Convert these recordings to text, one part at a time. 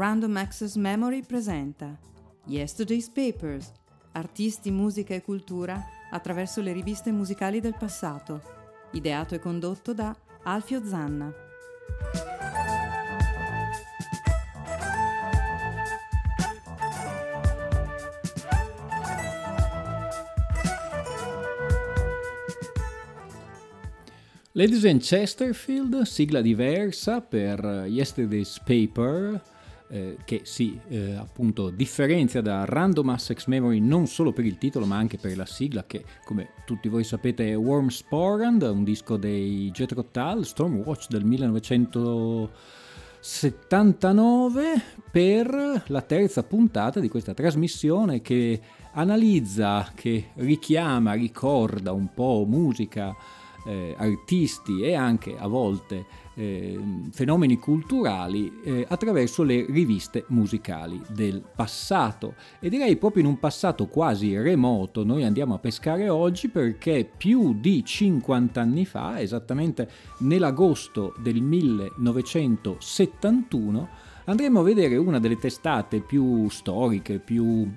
Random Access Memory presenta Yesterday's Papers, artisti, musica e cultura attraverso le riviste musicali del passato, ideato e condotto da Alfio Zanna. Ladies and Chesterfield, sigla diversa per Yesterday's Paper, eh, che si eh, appunto differenzia da Random Access Memory non solo per il titolo ma anche per la sigla che come tutti voi sapete è Worm Sporand, un disco dei Jethro Tull, Stormwatch del 1979 per la terza puntata di questa trasmissione che analizza, che richiama, ricorda un po' musica eh, artisti e anche a volte eh, fenomeni culturali eh, attraverso le riviste musicali del passato e direi proprio in un passato quasi remoto noi andiamo a pescare oggi perché più di 50 anni fa, esattamente nell'agosto del 1971, andremo a vedere una delle testate più storiche, più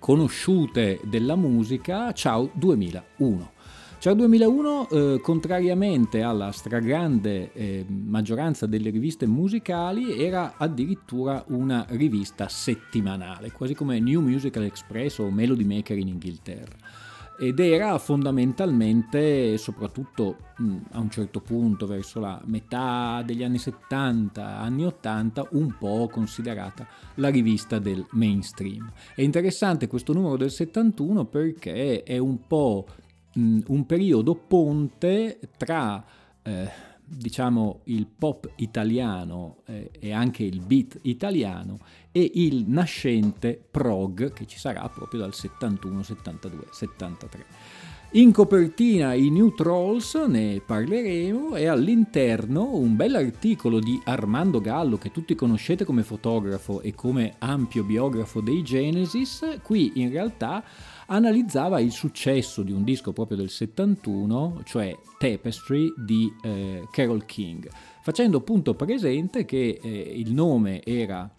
conosciute della musica, Ciao 2001. Ciao 2001, eh, contrariamente alla stragrande eh, maggioranza delle riviste musicali, era addirittura una rivista settimanale, quasi come New Musical Express o Melody Maker in Inghilterra. Ed era fondamentalmente, soprattutto mh, a un certo punto, verso la metà degli anni 70, anni 80, un po' considerata la rivista del mainstream. È interessante questo numero del 71 perché è un po' un periodo ponte tra eh, diciamo il pop italiano eh, e anche il beat italiano e il nascente prog che ci sarà proprio dal 71, 72, 73. In copertina i New Trolls, ne parleremo, e all'interno un bel articolo di Armando Gallo, che tutti conoscete come fotografo e come ampio biografo dei Genesis. Qui in realtà analizzava il successo di un disco proprio del 71, cioè Tapestry di eh, Carol King, facendo appunto presente che eh, il nome era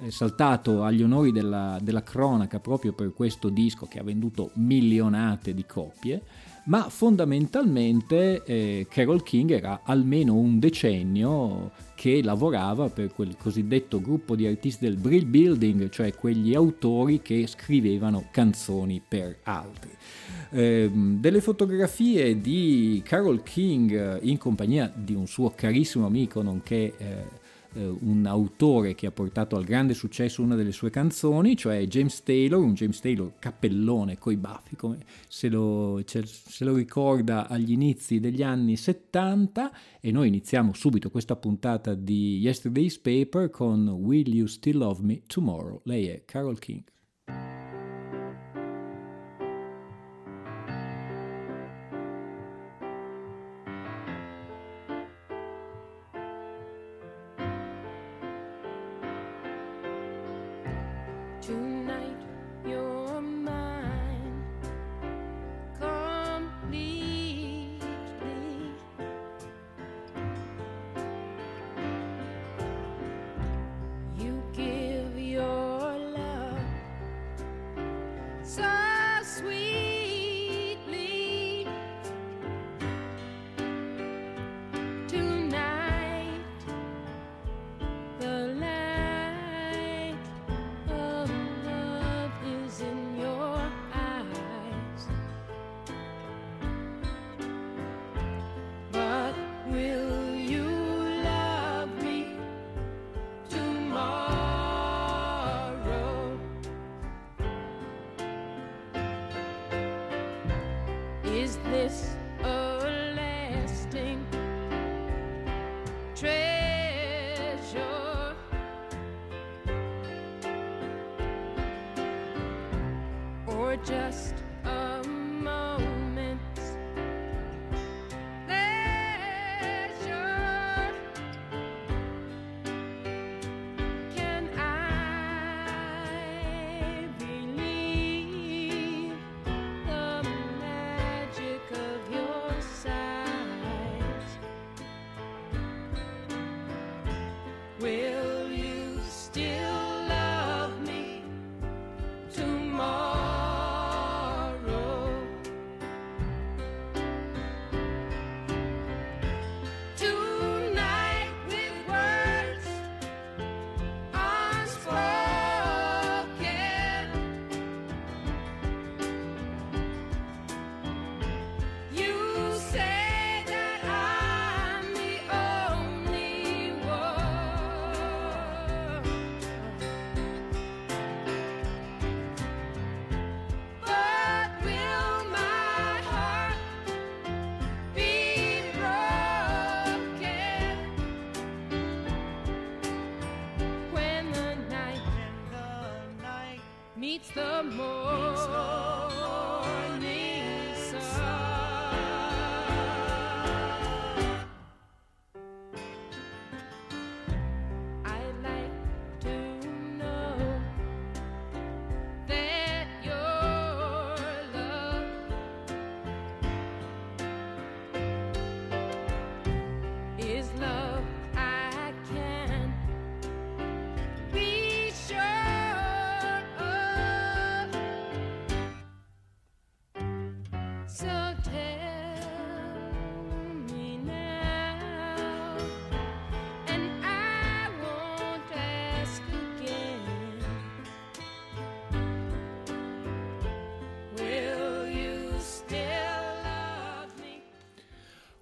eh, saltato agli onori della, della cronaca proprio per questo disco che ha venduto milionate di copie ma fondamentalmente eh, Carol King era almeno un decennio che lavorava per quel cosiddetto gruppo di artisti del Brill Building, cioè quegli autori che scrivevano canzoni per altri. Eh, delle fotografie di Carol King in compagnia di un suo carissimo amico, nonché eh, eh, un autore che ha portato al grande successo una delle sue canzoni, cioè James Taylor, un James Taylor cappellone coi baffi, come se lo, se lo ricorda agli inizi degli anni 70 e noi iniziamo subito questa puntata di Yesterday's Paper con Will You Still Love Me Tomorrow? Lei è Carol King. Will you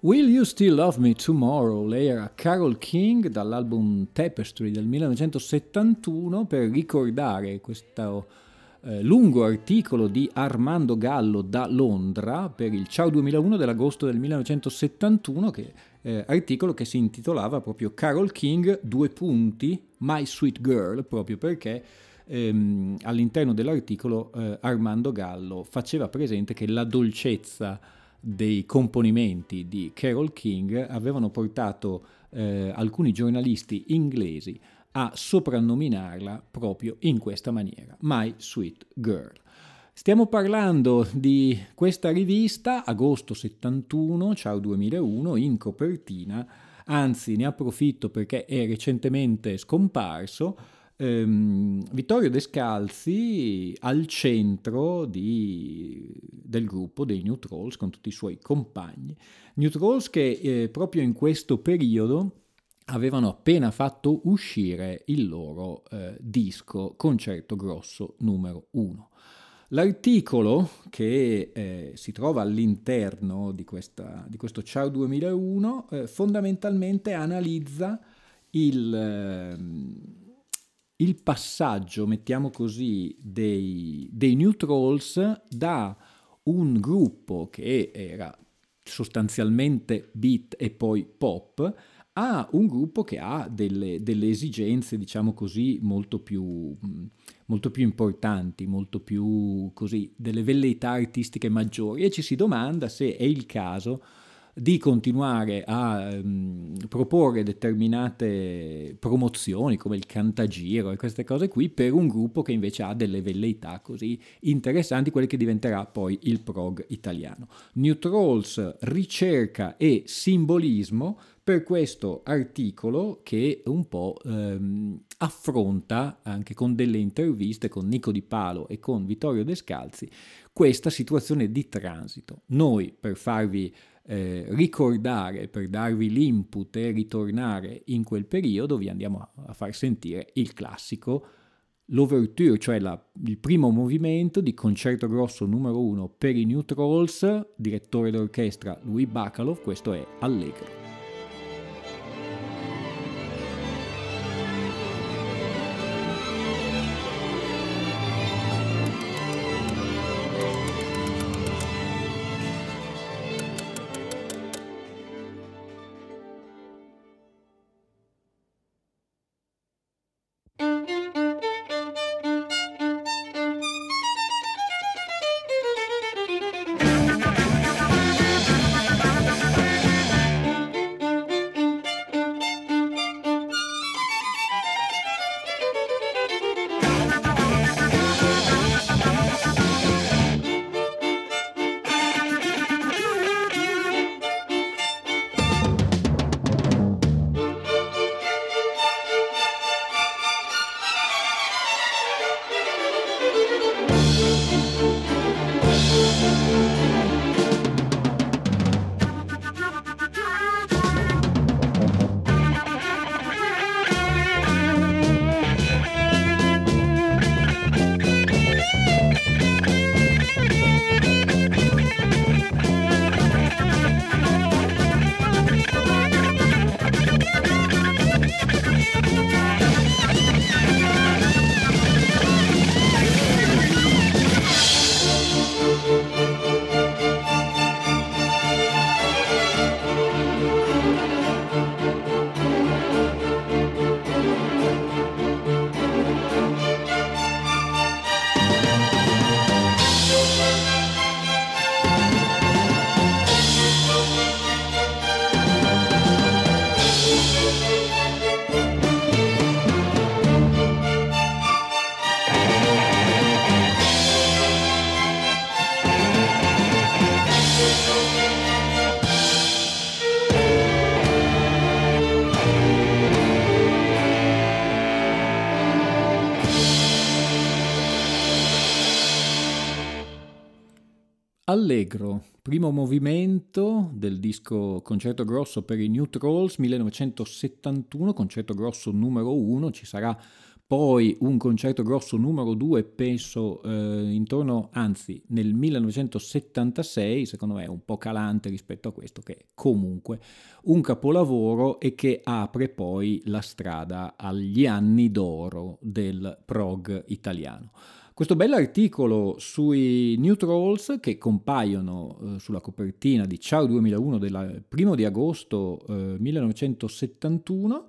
Will You Still Love Me Tomorrow? Lei era Carol King dall'album Tapestry del 1971 per ricordare questo eh, lungo articolo di Armando Gallo da Londra per il Ciao 2001 dell'agosto del 1971, che, eh, articolo che si intitolava proprio Carol King, due punti, My Sweet Girl, proprio perché ehm, all'interno dell'articolo eh, Armando Gallo faceva presente che la dolcezza dei componimenti di Carol King avevano portato eh, alcuni giornalisti inglesi a soprannominarla proprio in questa maniera, My Sweet Girl. Stiamo parlando di questa rivista, agosto 71, ciao 2001, in copertina, anzi ne approfitto perché è recentemente scomparso, ehm, Vittorio Descalzi al centro di, del gruppo dei New Trolls con tutti i suoi compagni. New Trolls che eh, proprio in questo periodo avevano appena fatto uscire il loro eh, disco Concerto Grosso numero 1. L'articolo che eh, si trova all'interno di, questa, di questo Ciao 2001 eh, fondamentalmente analizza il, ehm, il passaggio, mettiamo così, dei, dei New Trolls da un gruppo che era sostanzialmente beat e poi pop a un gruppo che ha delle, delle esigenze, diciamo così, molto più, molto più importanti, molto più così, delle velleità artistiche maggiori. E ci si domanda se è il caso di continuare a um, proporre determinate promozioni come il cantagiro e queste cose qui per un gruppo che invece ha delle velleità così interessanti, quelle che diventerà poi il prog italiano. New Trolls, ricerca e simbolismo per questo articolo che un po' ehm, affronta anche con delle interviste con Nico Di Palo e con Vittorio Descalzi questa situazione di transito. Noi per farvi eh, ricordare, per darvi l'input e ritornare in quel periodo, vi andiamo a, far sentire il classico, l'ouverture, cioè la, il primo movimento di concerto grosso numero uno per i New Trolls, direttore d'orchestra Louis Bacalov, questo è Allegro. Allegro, primo movimento del disco Concerto Grosso per i New Trolls 1971, Concerto Grosso numero 1, ci sarà poi un concerto grosso numero 2 penso eh, intorno, anzi nel 1976, secondo me un po' calante rispetto a questo, che è comunque un capolavoro e che apre poi la strada agli anni d'oro del prog italiano. Questo bell'articolo sui New Trolls che compaiono eh, sulla copertina di Ciao 2001 del 1 di agosto eh, 1971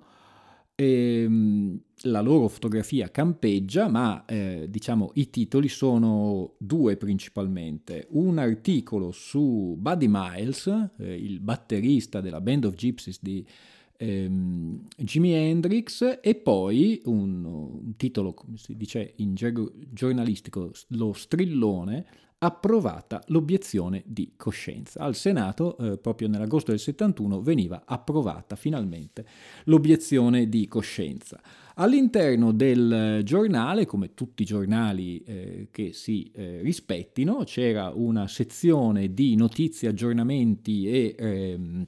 e, ehm, la loro fotografia campeggia, ma eh, diciamo i titoli sono due principalmente. Un articolo su Buddy Miles, eh, il batterista della Band of Gypsies di ehm, Jimi Hendrix, e poi un, un, titolo, come si dice in gergo giornalistico, lo strillone, approvata l'obiezione di coscienza. Al Senato, eh, proprio nell'agosto del 71, veniva approvata finalmente l'obiezione di coscienza. All'interno del giornale, come tutti i giornali eh, che si eh, rispettino, c'era una sezione di notizie, aggiornamenti e ehm,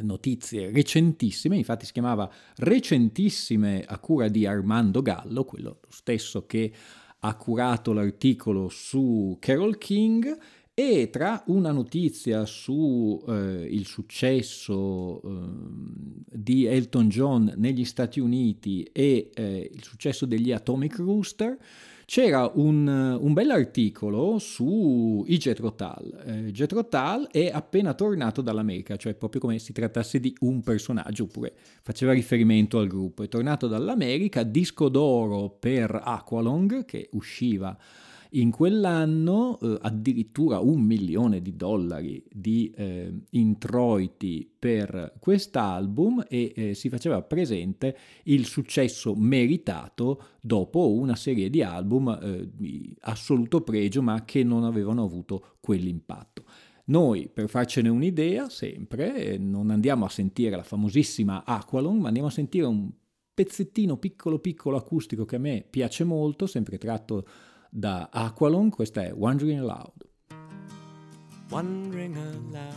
notizie recentissime, infatti si chiamava Recentissime a cura di Armando Gallo, quello stesso che ha curato l'articolo su Carol King e tra una notizia sul eh, successo eh, di Elton John negli Stati Uniti e eh, il successo degli Atomic Rooster, c'era un, un bell'articolo su i Jethro Tull. Eh, Jethro è appena tornato dall'America, cioè proprio come si trattasse di un personaggio, oppure faceva riferimento al gruppo. È tornato dall'America, disco d'oro per Aqualong, che usciva in quell'anno eh, addirittura un milione di dollari di eh, introiti per quest'album e eh, si faceva presente il successo meritato dopo una serie di album eh, di assoluto pregio ma che non avevano avuto quell'impatto. Noi, per farcene un'idea, sempre, non andiamo a sentire la famosissima Aqualung, ma andiamo a sentire un pezzettino piccolo piccolo acustico che a me piace molto, sempre tratto da Aqualung, questa è Wandering Aloud. Wandering aloud,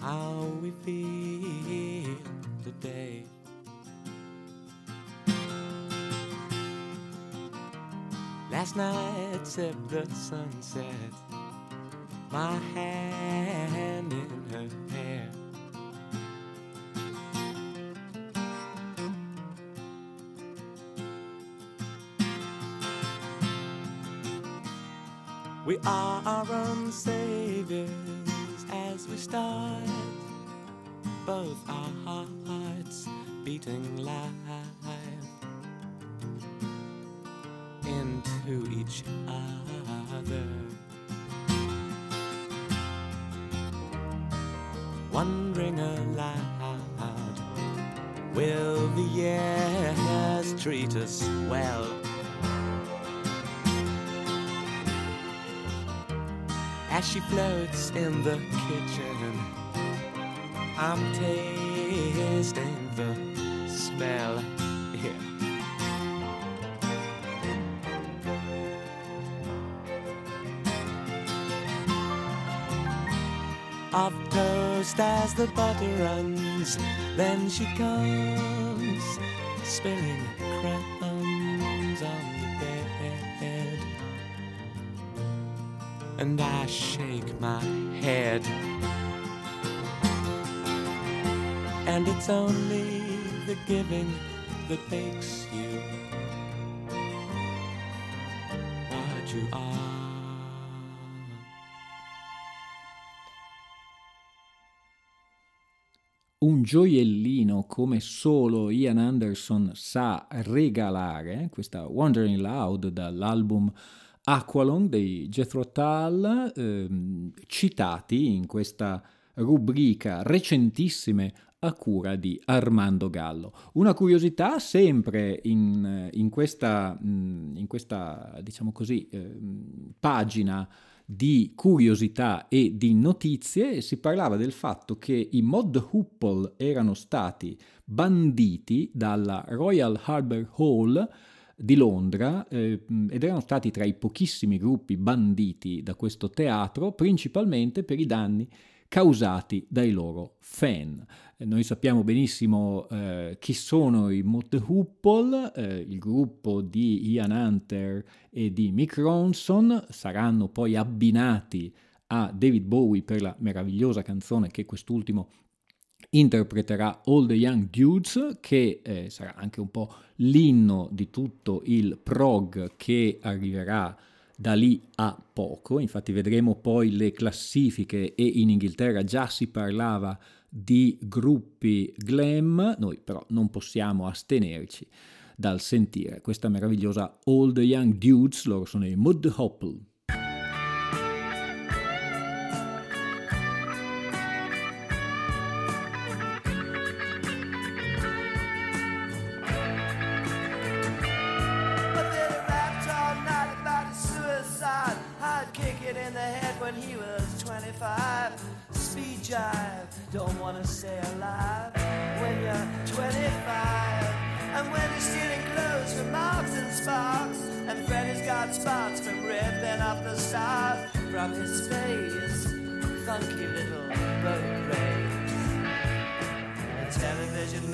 how we feel today. Last night sipped the sunset, my hand in her hair. We are our own saviors as we start, both our hearts beating live into each other. Wondering aloud, will the years treat us well? As she floats in the kitchen. I'm tasting the smell here. Of toast as the butter runs, then she comes spilling and I shake my head. And it's only the giving that makes you what you are. un gioiellino come solo Ian Anderson sa regalare, questa Wandering Loud dall'album Aqualong dei Jethro Tull, ehm, citati in questa rubrica recentissime a cura di Armando Gallo. Una curiosità sempre in, in questa, in questa diciamo così, eh, pagina di curiosità e di notizie si parlava del fatto che i Mod Hoople erano stati banditi dalla Royal Harbour Hall di Londra eh, ed erano stati tra i pochissimi gruppi banditi da questo teatro, principalmente per i danni causati dai loro fan. Noi sappiamo benissimo eh, chi sono i Motte Hoople, eh, il gruppo di Ian Hunter e di Mick Ronson, saranno poi abbinati a David Bowie per la meravigliosa canzone che quest'ultimo interpreterà All the Young Dudes, che eh, sarà anche un po' l'inno di tutto il prog che arriverà da lì a poco. Infatti vedremo poi le classifiche e in Inghilterra già si parlava di gruppi glam, noi però non possiamo astenerci dal sentire questa meravigliosa All the Young Dudes, loro sono i Mud Hopple.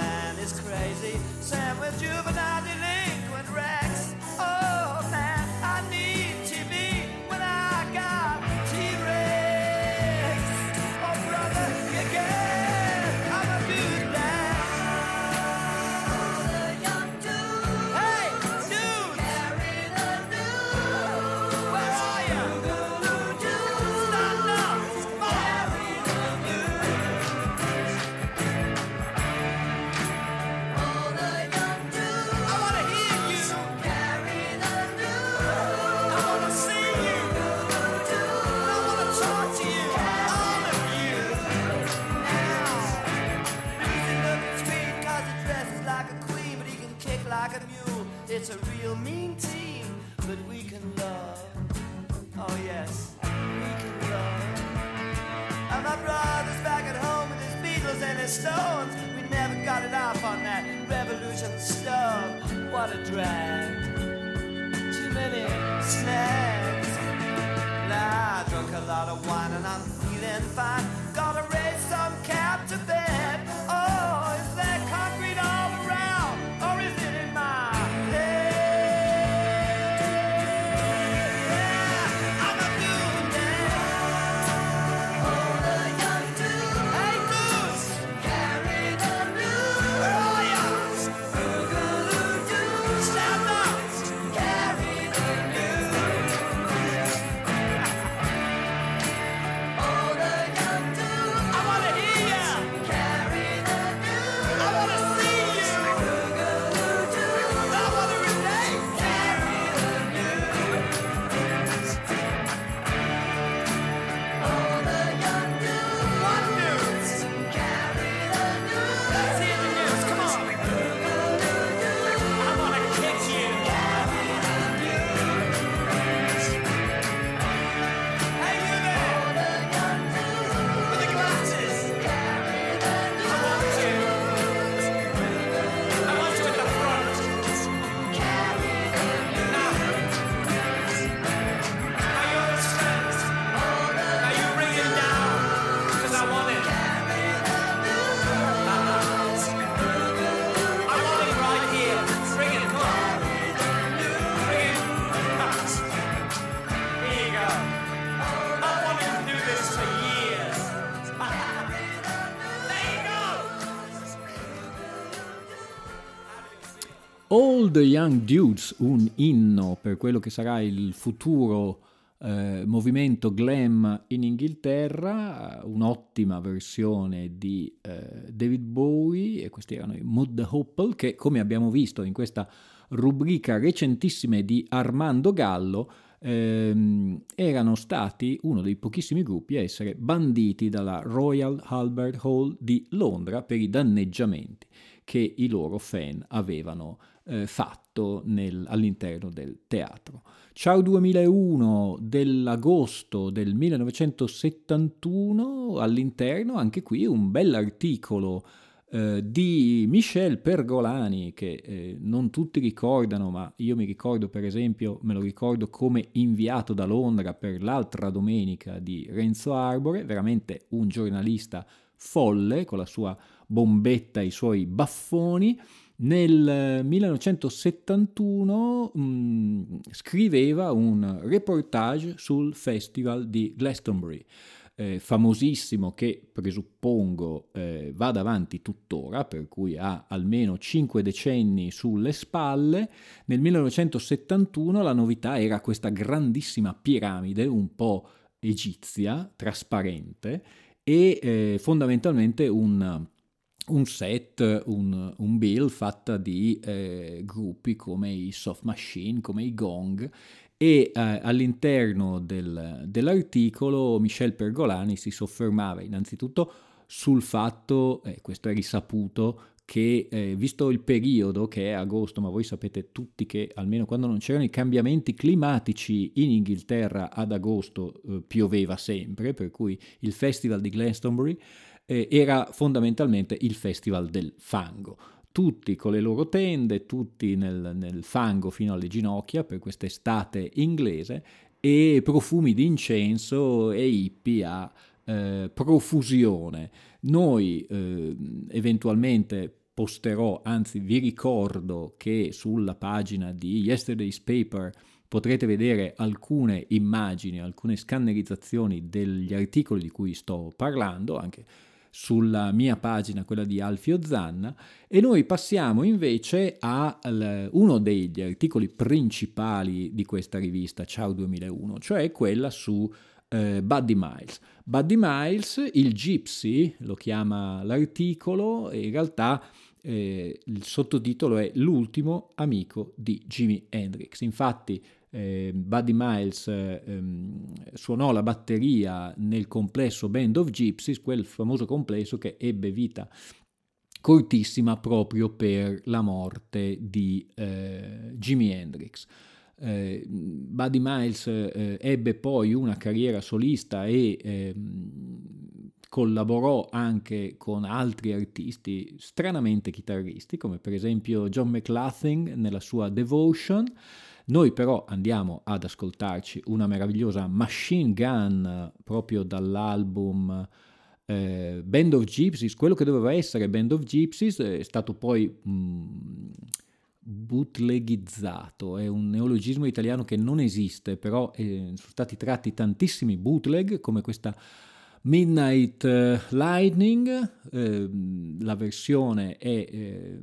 Man is crazy. Sam with juvenile delinquent It's a real mean team, but we can love. Oh yes, we can love. And my brother's back at home with his Beatles and his Stones. We never got it off on that revolution stuff. What a drag. Too many snags. Nah, I drunk a lot of wine and I'm feeling fine. Gotta raise some cap All the Young Dudes, un inno per quello che sarà il futuro eh, movimento glam in Inghilterra, un'ottima versione di eh, David Bowie e questi erano i Mud Hopple che come abbiamo visto in questa rubrica recentissima di Armando Gallo ehm, erano stati uno dei pochissimi gruppi a essere banditi dalla Royal Albert Hall di Londra per i danneggiamenti che i loro fan avevano eh, fatto nel, all'interno del teatro. Ciao 2001 dell'agosto del 1971, all'interno anche qui un bell'articolo eh, di Michel Pergolani, che eh, non tutti ricordano, ma io mi ricordo per esempio, me lo ricordo come inviato da Londra per l'altra domenica di Renzo Arbore, veramente un giornalista folle con la sua bombetta e i suoi baffoni. Nel 1971 mh, mm, scriveva un reportage sul festival di Glastonbury eh, famosissimo che presuppongo eh, vada avanti tuttora, per cui ha almeno cinque decenni sulle spalle, nel 1971 la novità era questa grandissima piramide un po' egizia, trasparente e eh, fondamentalmente un, un set, un, un, bill fatta di eh, gruppi come i Soft Machine, come i Gong e eh, all'interno del, dell'articolo Michel Pergolani si soffermava innanzitutto sul fatto, eh, questo è risaputo, che eh, visto il periodo che è agosto, ma voi sapete tutti che almeno quando non c'erano i cambiamenti climatici in Inghilterra ad agosto eh, pioveva sempre, per cui il festival di Glastonbury eh, era fondamentalmente il festival del fango tutti con le loro tende, tutti nel, nel fango fino alle ginocchia per quest'estate inglese e profumi di incenso e hippie a eh, profusione. Noi eh, eventualmente posterò, anzi vi ricordo che sulla pagina di Yesterday's Paper potrete vedere alcune immagini, alcune scannerizzazioni degli articoli di cui sto parlando, anche sulla mia pagina, quella di Alfio Zanna, e noi passiamo invece a uno degli articoli principali di questa rivista, Ciao 2001, cioè quella su eh, Buddy Miles. Buddy Miles, il Gypsy, lo chiama l'articolo, e in realtà eh, il sottotitolo è L'ultimo amico di Jimi Hendrix. Infatti eh, Buddy Miles eh, ehm, suonò la batteria nel complesso Band of Gypsies, quel famoso complesso che ebbe vita cortissima proprio per la morte di eh, Jimi Hendrix. Eh, Buddy Miles eh, ebbe poi una carriera solista e ehm, collaborò anche con altri artisti stranamente chitarristi, come per esempio John McLaughlin nella sua Devotion. Noi però andiamo ad ascoltarci una meravigliosa Machine Gun proprio dall'album eh, Band of Gypsies, quello che doveva essere Band of Gypsies è stato poi mh, mm, bootlegizzato, è un neologismo italiano che non esiste, però eh, sono stati tratti tantissimi bootleg come questa Midnight eh, Lightning, eh, la versione è eh,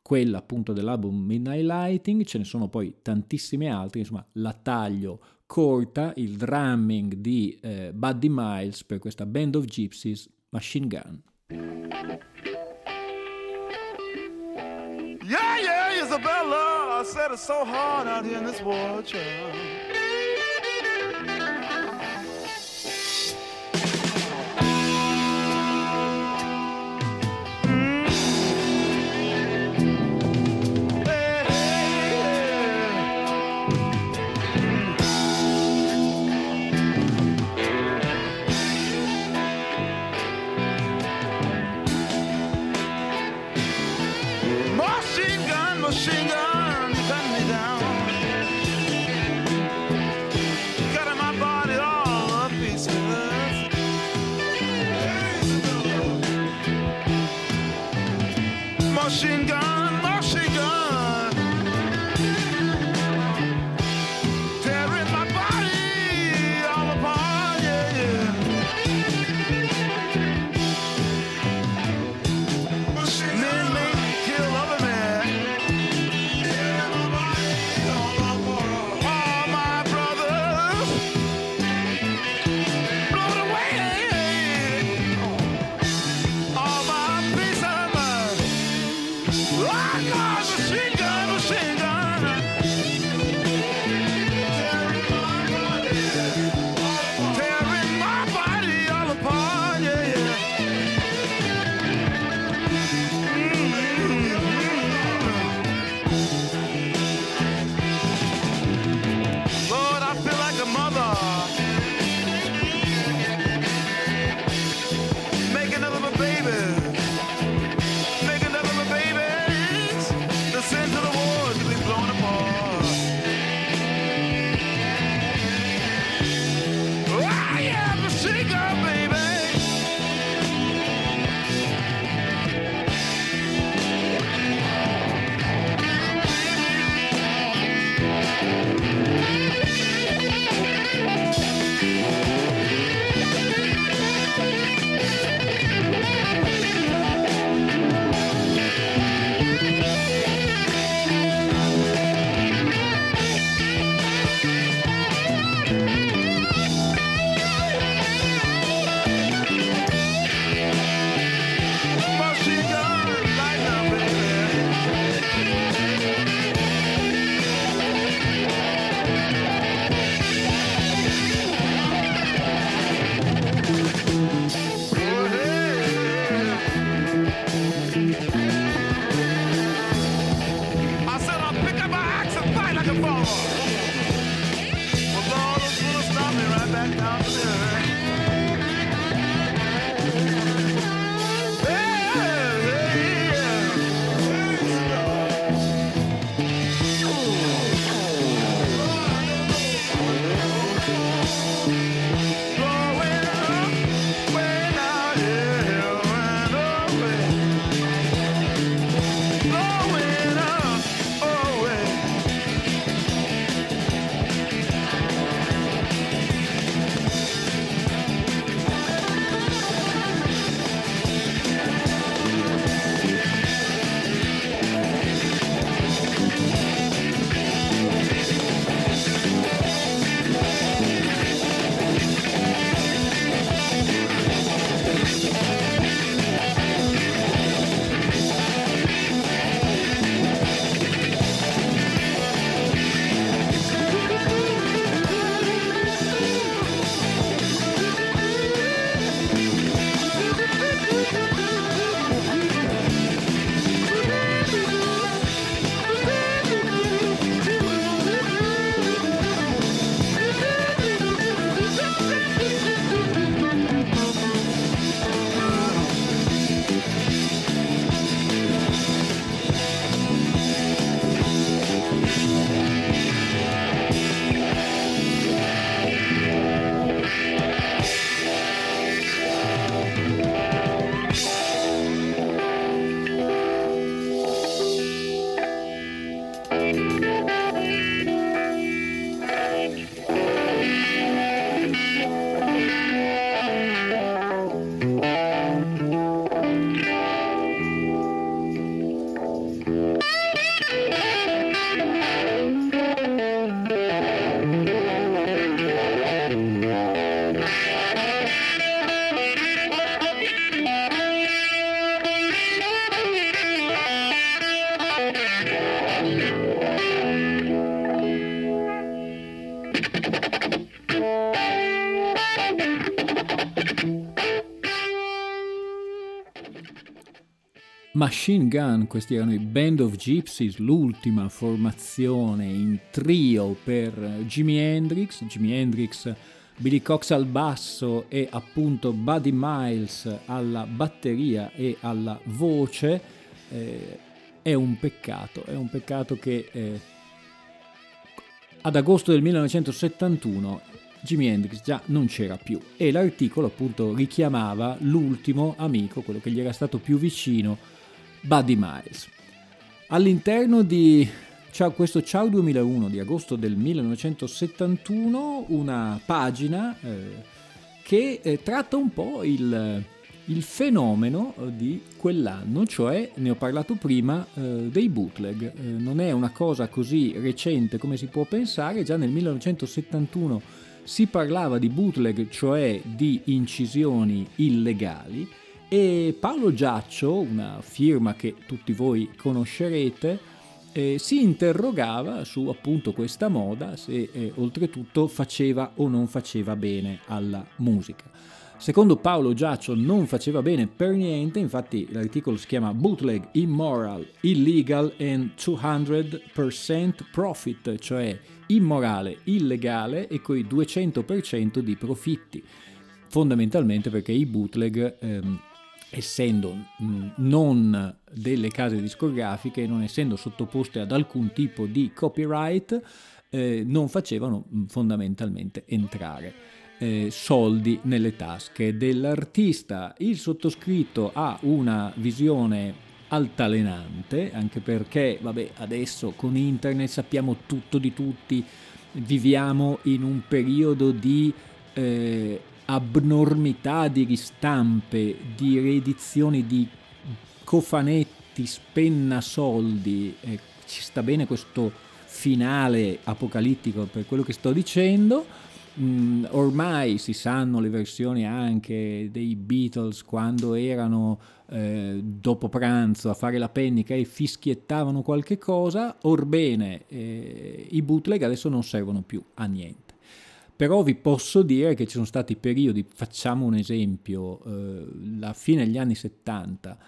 quella appunto dell'album Midnight Lightning, ce ne sono poi tantissime altre, insomma la taglio corta, il drumming di eh, Buddy Miles per questa Band of Gypsies Machine Gun. Yeah, yeah, Isabella, I said it's so hard out here in this world, child. Machine Machine Gun, questi erano i Band of Gypsies, l'ultima formazione in trio per Jimi Hendrix, Jimi Hendrix, Billy Cox al basso e appunto Buddy Miles alla batteria e alla voce. Eh, è un peccato, è un peccato che eh, ad agosto del 1971 Jimi Hendrix già non c'era più e l'articolo appunto richiamava l'ultimo amico, quello che gli era stato più vicino Buddy Miles. All'interno di ciao, questo Ciao 2001 di agosto del 1971 una pagina eh, che eh, tratta un po' il, il, fenomeno di quell'anno, cioè ne ho parlato prima eh, dei bootleg. Eh, non è una cosa così recente come si può pensare, già nel 1971 si parlava di bootleg, cioè di incisioni illegali e Paolo Giaccio, una firma che tutti voi conoscerete, eh, si interrogava su appunto questa moda, se eh, oltretutto faceva o non faceva bene alla musica. Secondo Paolo Giaccio non faceva bene per niente, infatti l'articolo si chiama Bootleg Immoral, Illegal and 200% Profit, cioè immorale, illegale e coi 200% di profitti. Fondamentalmente perché i bootleg ehm, essendo mm, non delle case discografiche, non essendo sottoposte ad alcun tipo di copyright, eh, non facevano mm, fondamentalmente entrare eh, soldi nelle tasche dell'artista. Il sottoscritto ha una visione altalenante, anche perché, vabbè, adesso con internet sappiamo tutto di tutti, viviamo in un periodo di eh, abnormità di ristampe, di riedizioni di cofanetti, spenna soldi, eh, ci sta bene questo finale apocalittico per quello che sto dicendo. Mm, ormai si sanno le versioni anche dei Beatles quando erano eh, dopo pranzo a fare la pennica e fischiettavano qualche cosa, orbene eh, i bootleg adesso non servono più a niente. Però vi posso dire che ci sono stati periodi, facciamo un esempio, eh, la fine degli anni 70,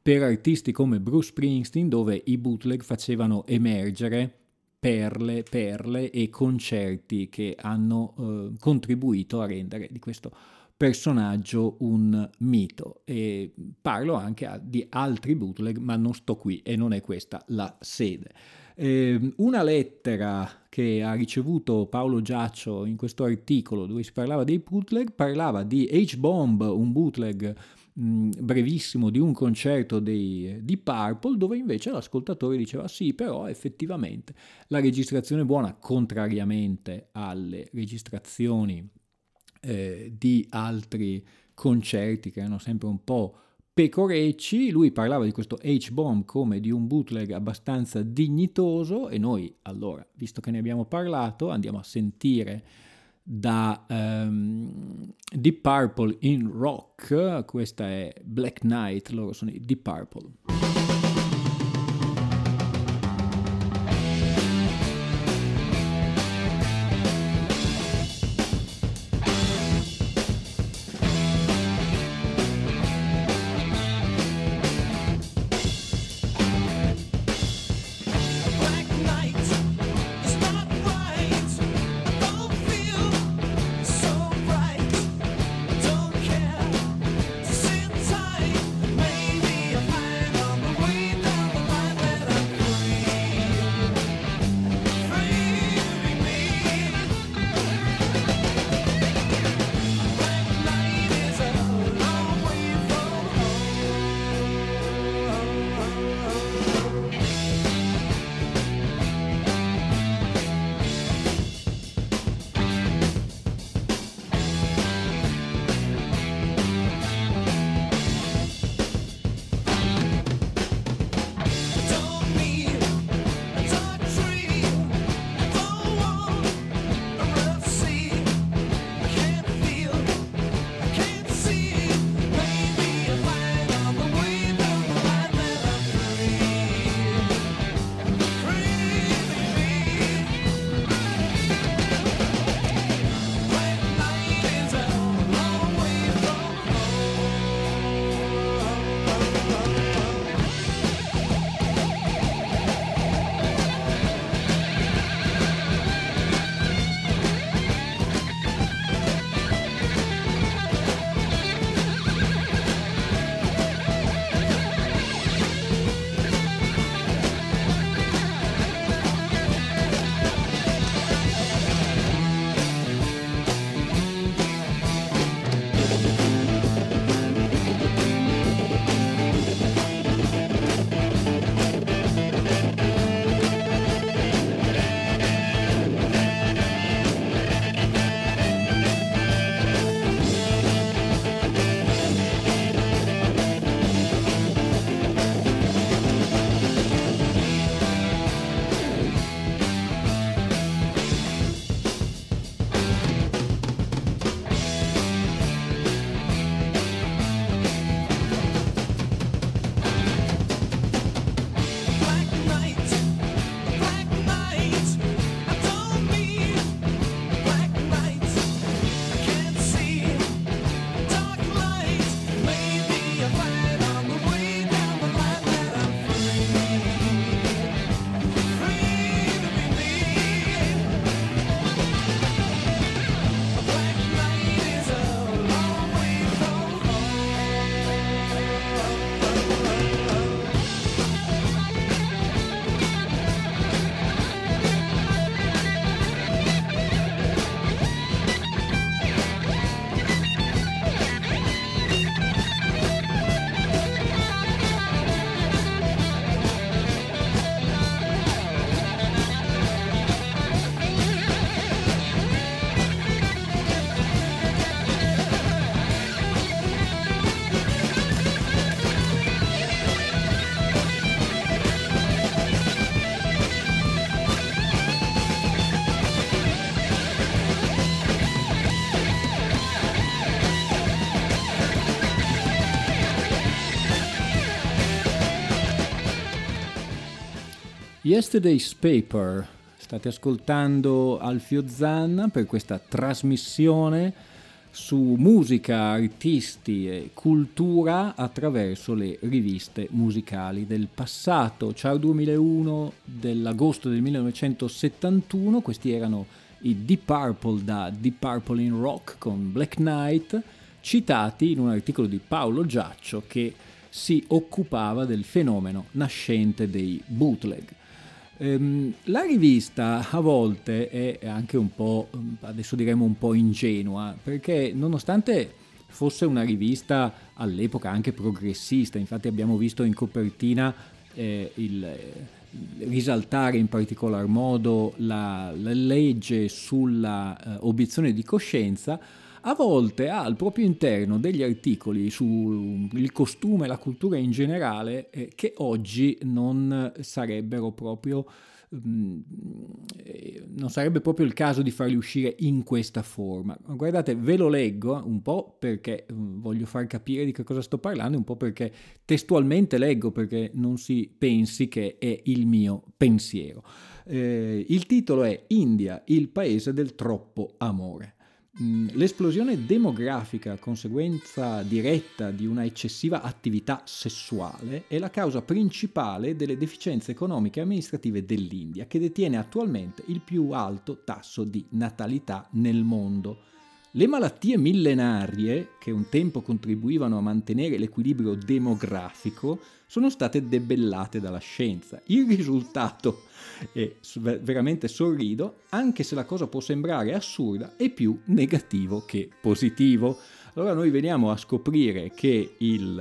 per artisti come Bruce Springsteen, dove i bootleg facevano emergere perle, perle e concerti che hanno eh, contribuito a rendere di questo personaggio un mito. E parlo anche di altri bootleg, ma non sto qui e non è questa la sede. Eh, una lettera che ha ricevuto Paolo Giaccio in questo articolo dove si parlava dei bootleg parlava di H-Bomb, un bootleg mh, brevissimo di un concerto dei, di Purple dove invece l'ascoltatore diceva sì però effettivamente la registrazione è buona contrariamente alle registrazioni eh, di altri concerti che erano sempre un po' pecorecci, lui parlava di questo H-Bomb come di un bootleg abbastanza dignitoso e noi allora, visto che ne abbiamo parlato, andiamo a sentire da um, Deep Purple in rock, questa è Black Knight, loro sono i Deep Purple. Yesterday's Paper. State ascoltando Alfio Zanna per questa trasmissione su musica, artisti e cultura attraverso le riviste musicali del passato. Ciao 2001 dell'agosto del 1971, questi erano i Deep Purple da Deep Purple in Rock con Black Knight, citati in un articolo di Paolo Giaccio che si occupava del fenomeno nascente dei bootleg. Ehm, la rivista a volte è anche un po', adesso diremo un po' ingenua, perché nonostante fosse una rivista all'epoca anche progressista, infatti abbiamo visto in copertina eh, il, eh, risaltare in particolar modo la, la legge sulla eh, obiezione di coscienza, a volte ha al proprio interno degli articoli sul costume e la cultura in generale eh, che oggi non sarebbero proprio mm, eh, non sarebbe proprio il caso di farli uscire in questa forma. Guardate, ve lo leggo un po' perché mm, voglio far capire di che cosa sto parlando, un po' perché testualmente leggo perché non si pensi che è il mio pensiero. Eh, il titolo è India, il paese del troppo amore. Mm, l'esplosione demografica, conseguenza diretta di una eccessiva attività sessuale, è la causa principale delle deficienze economiche e amministrative dell'India, che detiene attualmente il più alto tasso di natalità nel mondo. Le malattie millenarie, che un tempo contribuivano a mantenere l'equilibrio demografico, sono state debellate dalla scienza. Il risultato è veramente sorrido, anche se la cosa può sembrare assurda, è più negativo che positivo. Allora noi veniamo a scoprire che il,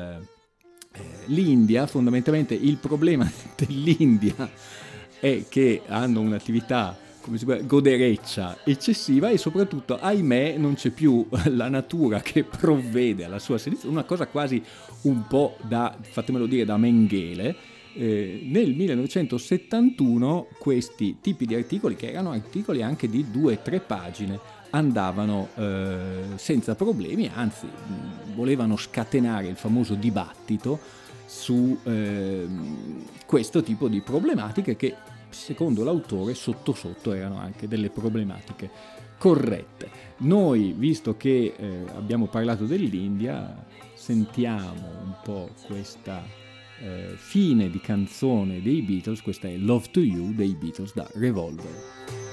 eh, l'India, fondamentalmente il problema dell'India è che hanno un'attività godereccia eccessiva e soprattutto, ahimè, non c'è più la natura che provvede alla sua selezione, una cosa quasi un po' da, fatemelo dire, da Mengele. Eh, nel 1971 questi tipi di articoli, che erano articoli anche di due o tre pagine, andavano eh, senza problemi, anzi volevano scatenare il famoso dibattito su eh, questo tipo di problematiche che secondo l'autore sotto sotto erano anche delle problematiche corrette. Noi, visto che eh, abbiamo parlato dell'India, sentiamo un po' questa eh, fine di canzone dei Beatles, questa è Love to You dei Beatles da Revolver.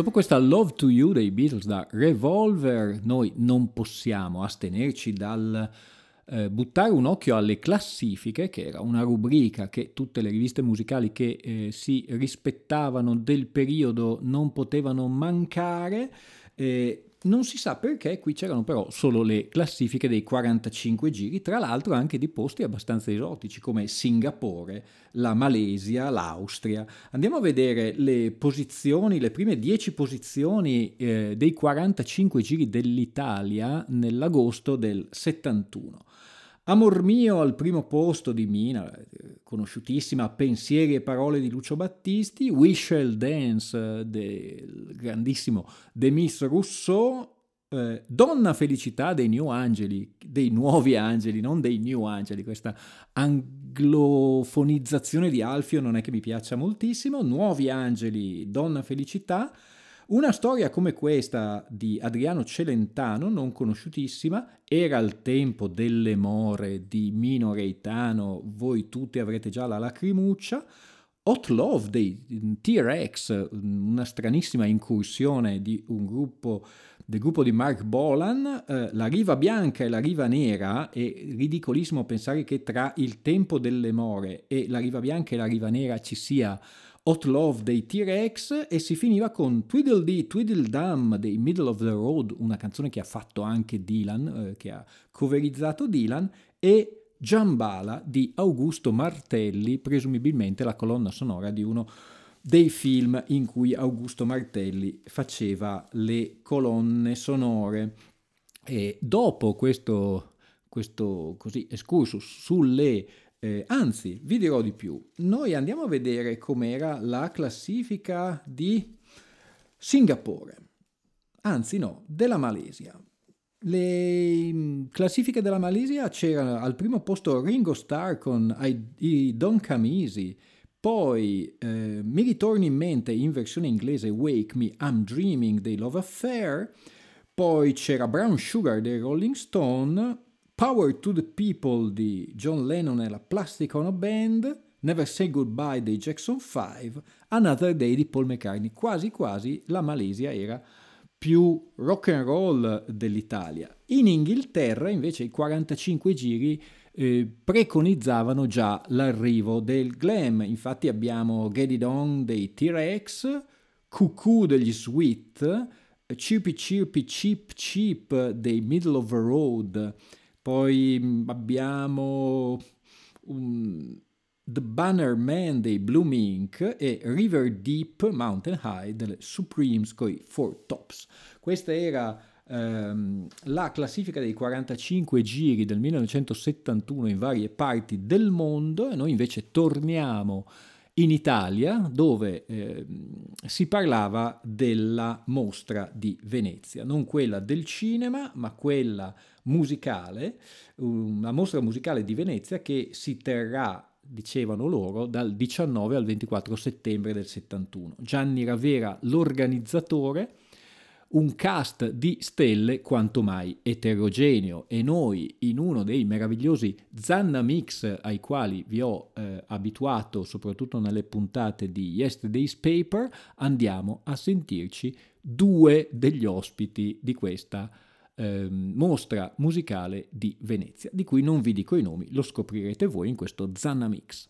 Dopo questa Love to You dei Beatles da Revolver, noi non possiamo astenerci dal eh, buttare un occhio alle classifiche, che era una rubrica che tutte le riviste musicali che eh, si rispettavano del periodo non potevano mancare. Eh, non si sa perché, qui c'erano però solo le classifiche dei 45 giri, tra l'altro anche di posti abbastanza esotici come Singapore, la Malesia, l'Austria. Andiamo a vedere le posizioni, le prime 10 posizioni eh, dei 45 giri dell'Italia nell'agosto del 71. Amor mio al primo posto di Mina, conosciutissima, Pensieri e parole di Lucio Battisti, We Shall Dance del grandissimo Demis Rousseau, eh, Donna Felicità dei New Angeli, dei nuovi angeli, non dei New Angeli, questa anglofonizzazione di Alfio non è che mi piaccia moltissimo, Nuovi Angeli, Donna Felicità, una storia come questa di Adriano Celentano, non conosciutissima, era il tempo delle more di Mino Reitano, voi tutti avrete già la lacrimuccia. Hot Love dei T-Rex, una stranissima incursione di un gruppo del gruppo di Mark Bolan, eh, la riva bianca e la riva nera, è ridicolissimo pensare che tra il tempo delle more e la riva bianca e la riva nera ci sia Hot Love dei T-Rex e si finiva con Tweedledee Tweedledum dei Middle of the Road, una canzone che ha fatto anche Dylan, eh, che ha coverizzato Dylan, e Giambala di Augusto Martelli, presumibilmente la colonna sonora di uno dei film in cui Augusto Martelli faceva le colonne sonore. E dopo questo, questo così excursus sulle eh, anzi, vi dirò di più. Noi andiamo a vedere com'era la classifica di Singapore. Anzi, no, della Malesia. Le mm, classifiche della Malesia c'erano al primo posto Ringo Starr con I, I Don't Come Easy, poi eh, mi ritorna in mente in versione inglese Wake Me, I'm Dreaming dei Love Affair, poi c'era Brown Sugar dei Rolling Stone, Power to the People di John Lennon e la Plastic Ono Band, Never Say Goodbye dei Jackson 5, Another Day di Paul McCartney. Quasi quasi la Malesia era più rock and roll dell'Italia. In Inghilterra invece i 45 giri eh, preconizzavano già l'arrivo del glam. Infatti abbiamo Get It On dei T-Rex, Cuckoo degli Sweet, Chirpy Chirpy Cheap Cheap dei Middle of the Road, poi mm, abbiamo um, The Banner Man dei Blue Mink e River Deep Mountain High delle Supremes con i Four Tops. Questa era ehm, la classifica dei 45 giri del 1971 in varie parti del mondo e noi invece torniamo in Italia dove eh, si parlava della mostra di Venezia, non quella del cinema ma quella musicale, una mostra musicale di Venezia che si terrà dicevano loro, dal 19 al 24 settembre del 71. Gianni Ravera, l'organizzatore, un cast di stelle quanto mai eterogeneo e noi in uno dei meravigliosi Zanna Mix ai quali vi ho eh, abituato soprattutto nelle puntate di Yesterday's Paper andiamo a sentirci due degli ospiti di questa eh, mostra musicale di Venezia di cui non vi dico i nomi lo scoprirete voi in questo Zanna Mix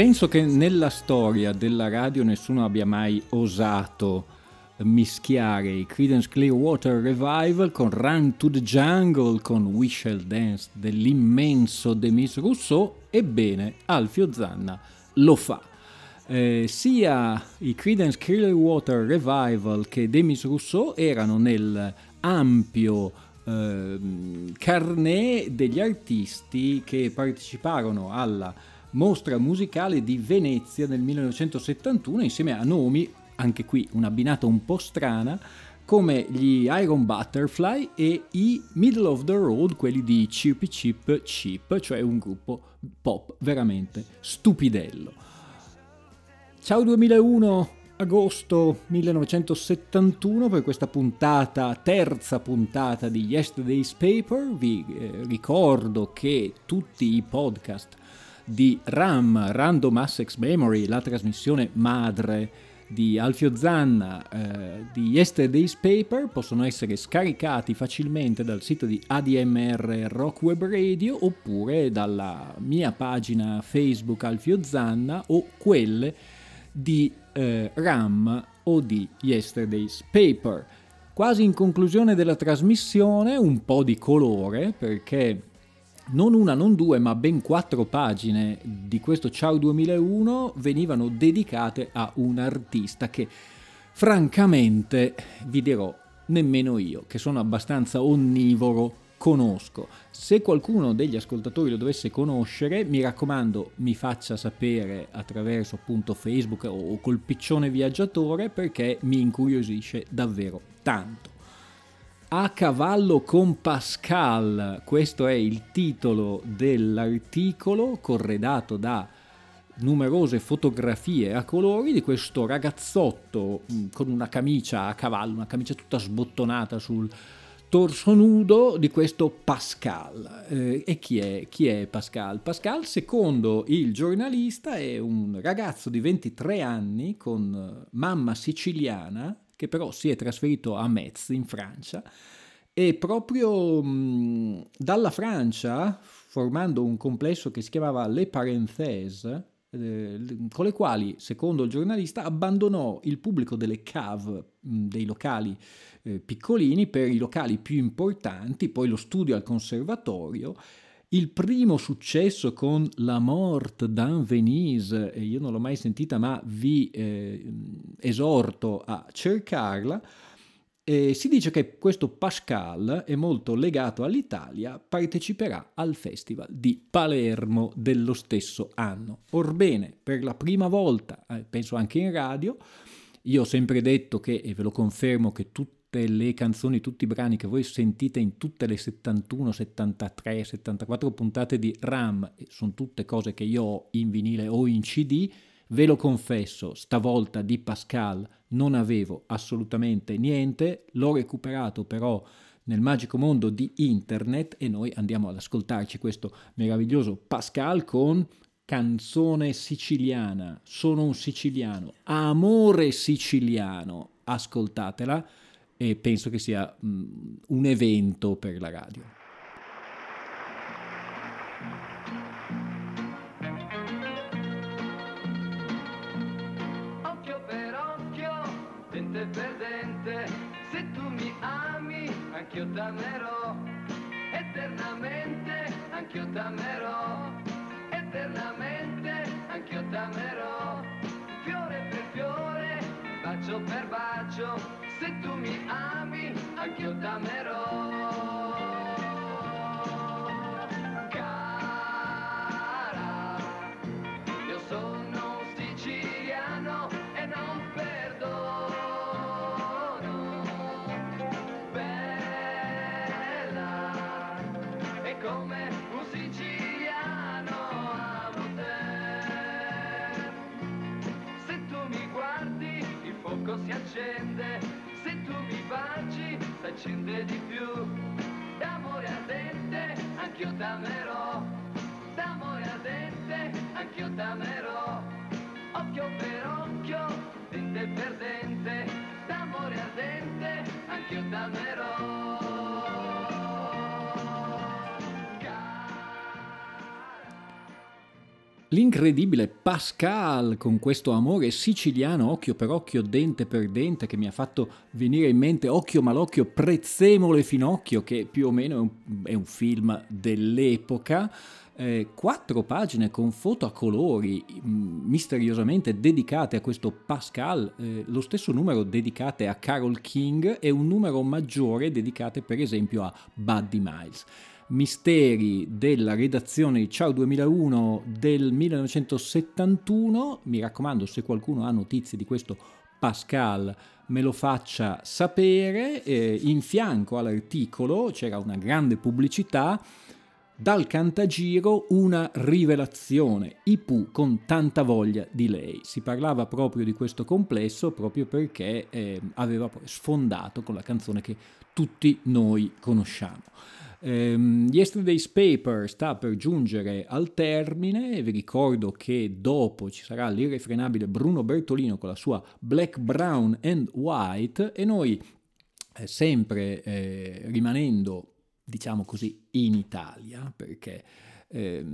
Penso che nella storia della radio nessuno abbia mai osato mischiare i Creedence Clearwater Revival con Run to the Jungle, con We Shall Dance dell'immenso Demis Rousseau, ebbene Alfio Zanna lo fa. Eh, sia i Creedence Clearwater Revival che Demis Rousseau erano nel ampio eh, carnet degli artisti che parteciparono alla mostra musicale di Venezia nel 1971 insieme a nomi, anche qui un'abbinata un po' strana, come gli Iron Butterfly e i Middle of the Road, quelli di Chirpy Chip Chip, cioè un gruppo pop veramente stupidello. Ciao 2001, agosto 1971 per questa puntata, terza puntata di Yesterday's Paper. Vi eh, ricordo che tutti i podcast di RAM, Random Access Memory, la trasmissione madre di Alfio Zanna eh, di Yesterday's Paper possono essere scaricati facilmente dal sito di ADMR Rock Web Radio oppure dalla mia pagina Facebook Alfio Zanna o quelle di eh, RAM o di Yesterday's Paper. Quasi in conclusione della trasmissione un po' di colore perché non una, non due, ma ben quattro pagine di questo Ciao 2001 venivano dedicate a un artista che francamente vi dirò nemmeno io, che sono abbastanza onnivoro, conosco. Se qualcuno degli ascoltatori lo dovesse conoscere, mi raccomando, mi faccia sapere attraverso appunto Facebook o col piccione viaggiatore perché mi incuriosisce davvero tanto. A cavallo con Pascal, questo è il titolo dell'articolo corredato da numerose fotografie a colori di questo ragazzotto mm, con una camicia a cavallo, una camicia tutta sbottonata sul torso nudo di questo Pascal. Eh, e chi è, chi è Pascal? Pascal, secondo il giornalista, è un ragazzo di 23 anni con mamma siciliana che però si è trasferito a Metz in Francia e proprio mh, dalla Francia, formando un complesso che si chiamava Le Parenthèses, eh, con le quali, secondo il giornalista, abbandonò il pubblico delle cave, mh, dei locali eh, piccolini, per i locali più importanti, poi lo studio al conservatorio il primo successo con La Mort d'un Venise, io non l'ho mai sentita ma vi eh, esorto a cercarla, eh, si dice che questo Pascal è molto legato all'Italia, parteciperà al Festival di Palermo dello stesso anno. Orbene, per la prima volta, eh, penso anche in radio, io ho sempre detto che, e ve lo confermo, che tutti tutte le canzoni, tutti i brani che voi sentite in tutte le 71, 73, 74 puntate di RAM, sono tutte cose che io ho in vinile o in CD, ve lo confesso, stavolta di Pascal non avevo assolutamente niente, l'ho recuperato però nel magico mondo di internet e noi andiamo ad ascoltarci questo meraviglioso Pascal con canzone siciliana, sono un siciliano, amore siciliano, ascoltatela e penso che sia mh, un evento per la radio. Occhio per occhio, dente per dente, se tu mi ami, anch'io t'amerò, eternamente, anch'io t'amerò, eternamente, anch'io t'amerò, fiore per fiore, bacio per bacio se tu mi ami, anch'io t'amerò. Baci s'accende di più. D'amore ardente anch'io t'amerò. D'amore ardente anch'io t'amerò. Occhio per occhio dente per dente. D'amore ardente anch'io t'amerò L'incredibile Pascal con questo amore siciliano occhio per occhio, dente per dente che mi ha fatto venire in mente Occhio malocchio, Prezzemolo e Finocchio che più o meno è un, è un film dell'epoca. Eh, quattro pagine con foto a colori mm, misteriosamente dedicate a questo Pascal, eh, lo stesso numero dedicate a Carol King e un numero maggiore dedicate per esempio a Buddy Miles misteri della redazione di Ciao 2001 del 1971. Mi raccomando, se qualcuno ha notizie di questo Pascal me lo faccia sapere. Eh, in fianco all'articolo c'era una grande pubblicità. Dal Cantagiro una rivelazione, Ipu con tanta voglia di lei. Si parlava proprio di questo complesso proprio perché eh, aveva poi sfondato con la canzone che tutti noi conosciamo. Um, Yesterday's Paper sta per giungere al termine e vi ricordo che dopo ci sarà l'irrefrenabile Bruno Bertolino con la sua Black, Brown and White e noi eh, sempre eh, rimanendo diciamo così in Italia perché eh,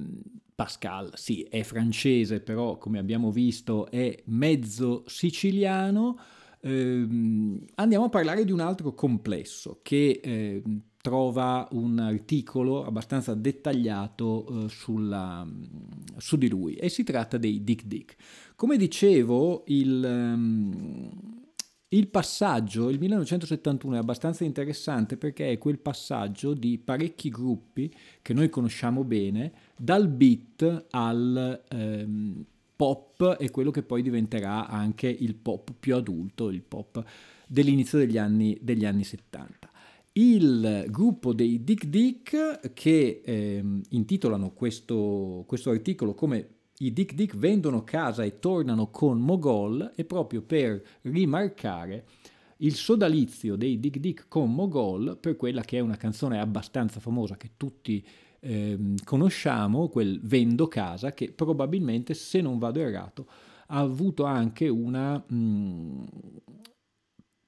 Pascal sì è francese però come abbiamo visto è mezzo siciliano. Ehm, andiamo a parlare di un altro complesso che eh, trova un articolo abbastanza dettagliato eh, sulla, su di lui e si tratta dei Dick Dick. Come dicevo, il, um, il passaggio, il 1971 è abbastanza interessante perché è quel passaggio di parecchi gruppi che noi conosciamo bene, dal beat al um, pop e quello che poi diventerà anche il pop più adulto, il pop dell'inizio degli anni, degli anni 70 il gruppo dei Dick Dick che eh, intitolano questo, questo articolo come i Dick Dick vendono casa e tornano con Mogol e proprio per rimarcare il sodalizio dei Dick Dick con Mogol per quella che è una canzone abbastanza famosa che tutti eh, conosciamo, quel Vendo casa, che probabilmente, se non vado errato, ha avuto anche una, mh,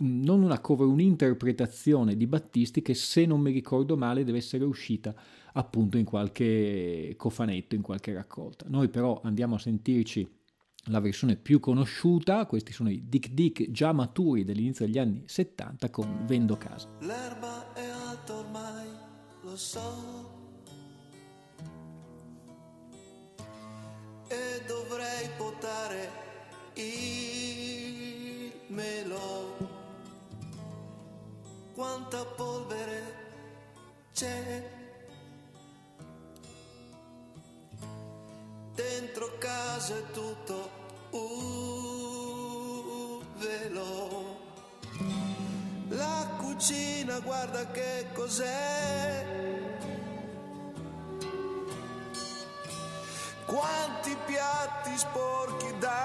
non una cover, un'interpretazione di Battisti che se non mi ricordo male deve essere uscita appunto in qualche cofanetto, in qualche raccolta. Noi però andiamo a sentirci la versione più conosciuta, questi sono i Dick Dick già maturi dell'inizio degli anni 70 con Vendo Casa. L'erba è alta ormai, lo so. E dovrei potare il melo quanta polvere c'è dentro casa è tutto un velo la cucina guarda che cos'è. Quanti piatti sporchi da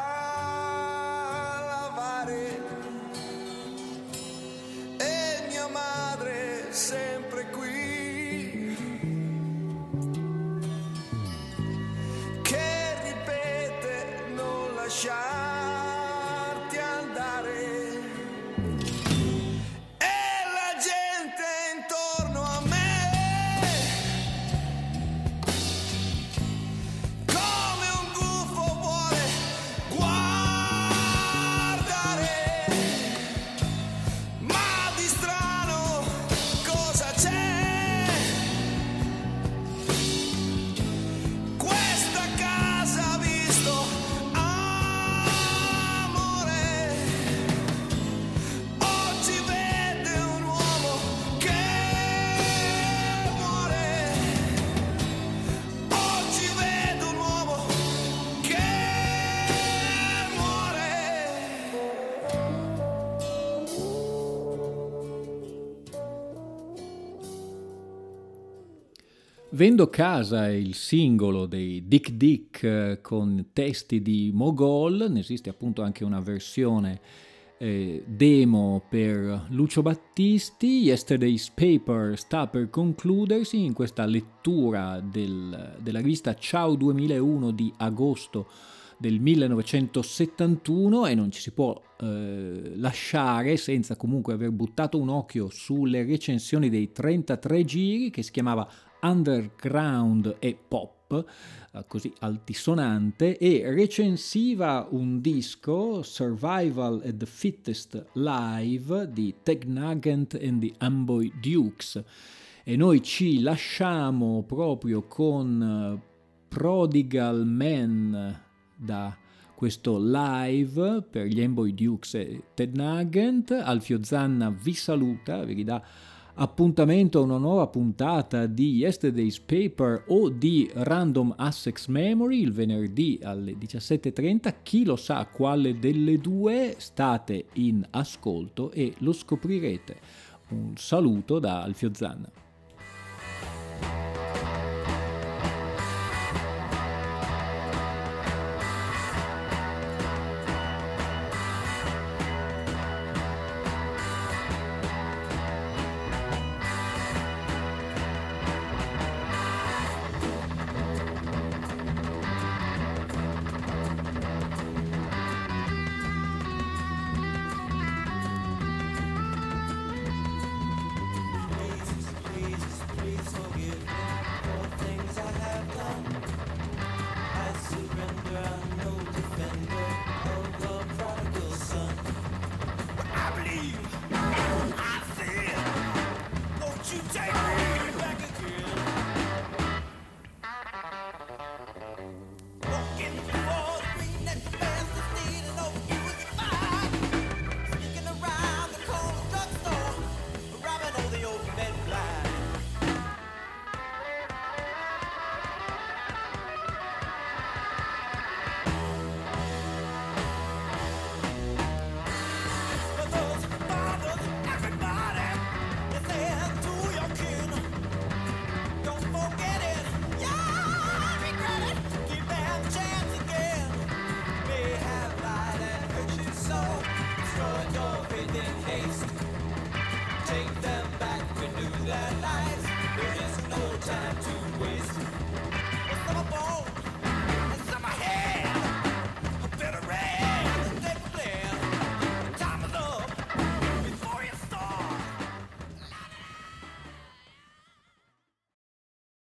lavare Vendo casa è il singolo dei Dick Dick eh, con testi di Mogol, ne esiste appunto anche una versione eh, demo per Lucio Battisti. Yesterday's Paper sta per concludersi in questa lettura del, della rivista Ciao 2001 di agosto del 1971 e non ci si può eh, lasciare senza comunque aver buttato un occhio sulle recensioni dei 33 giri che si chiamava Underground e Pop, eh, così altisonante, e recensiva un disco Survival at the Fittest Live di Teg Nugent and the Amboy Dukes. E noi ci lasciamo proprio con eh, Prodigal Man da questo live per gli Amboy Dukes e Ted Nugent. Alfio Zanna vi saluta, vi dà appuntamento a una nuova puntata di Yesterday's Paper o di Random Assex Memory il venerdì alle 17.30. Chi lo sa quale delle due state in ascolto e lo scoprirete. Un saluto da Alfio Zanna.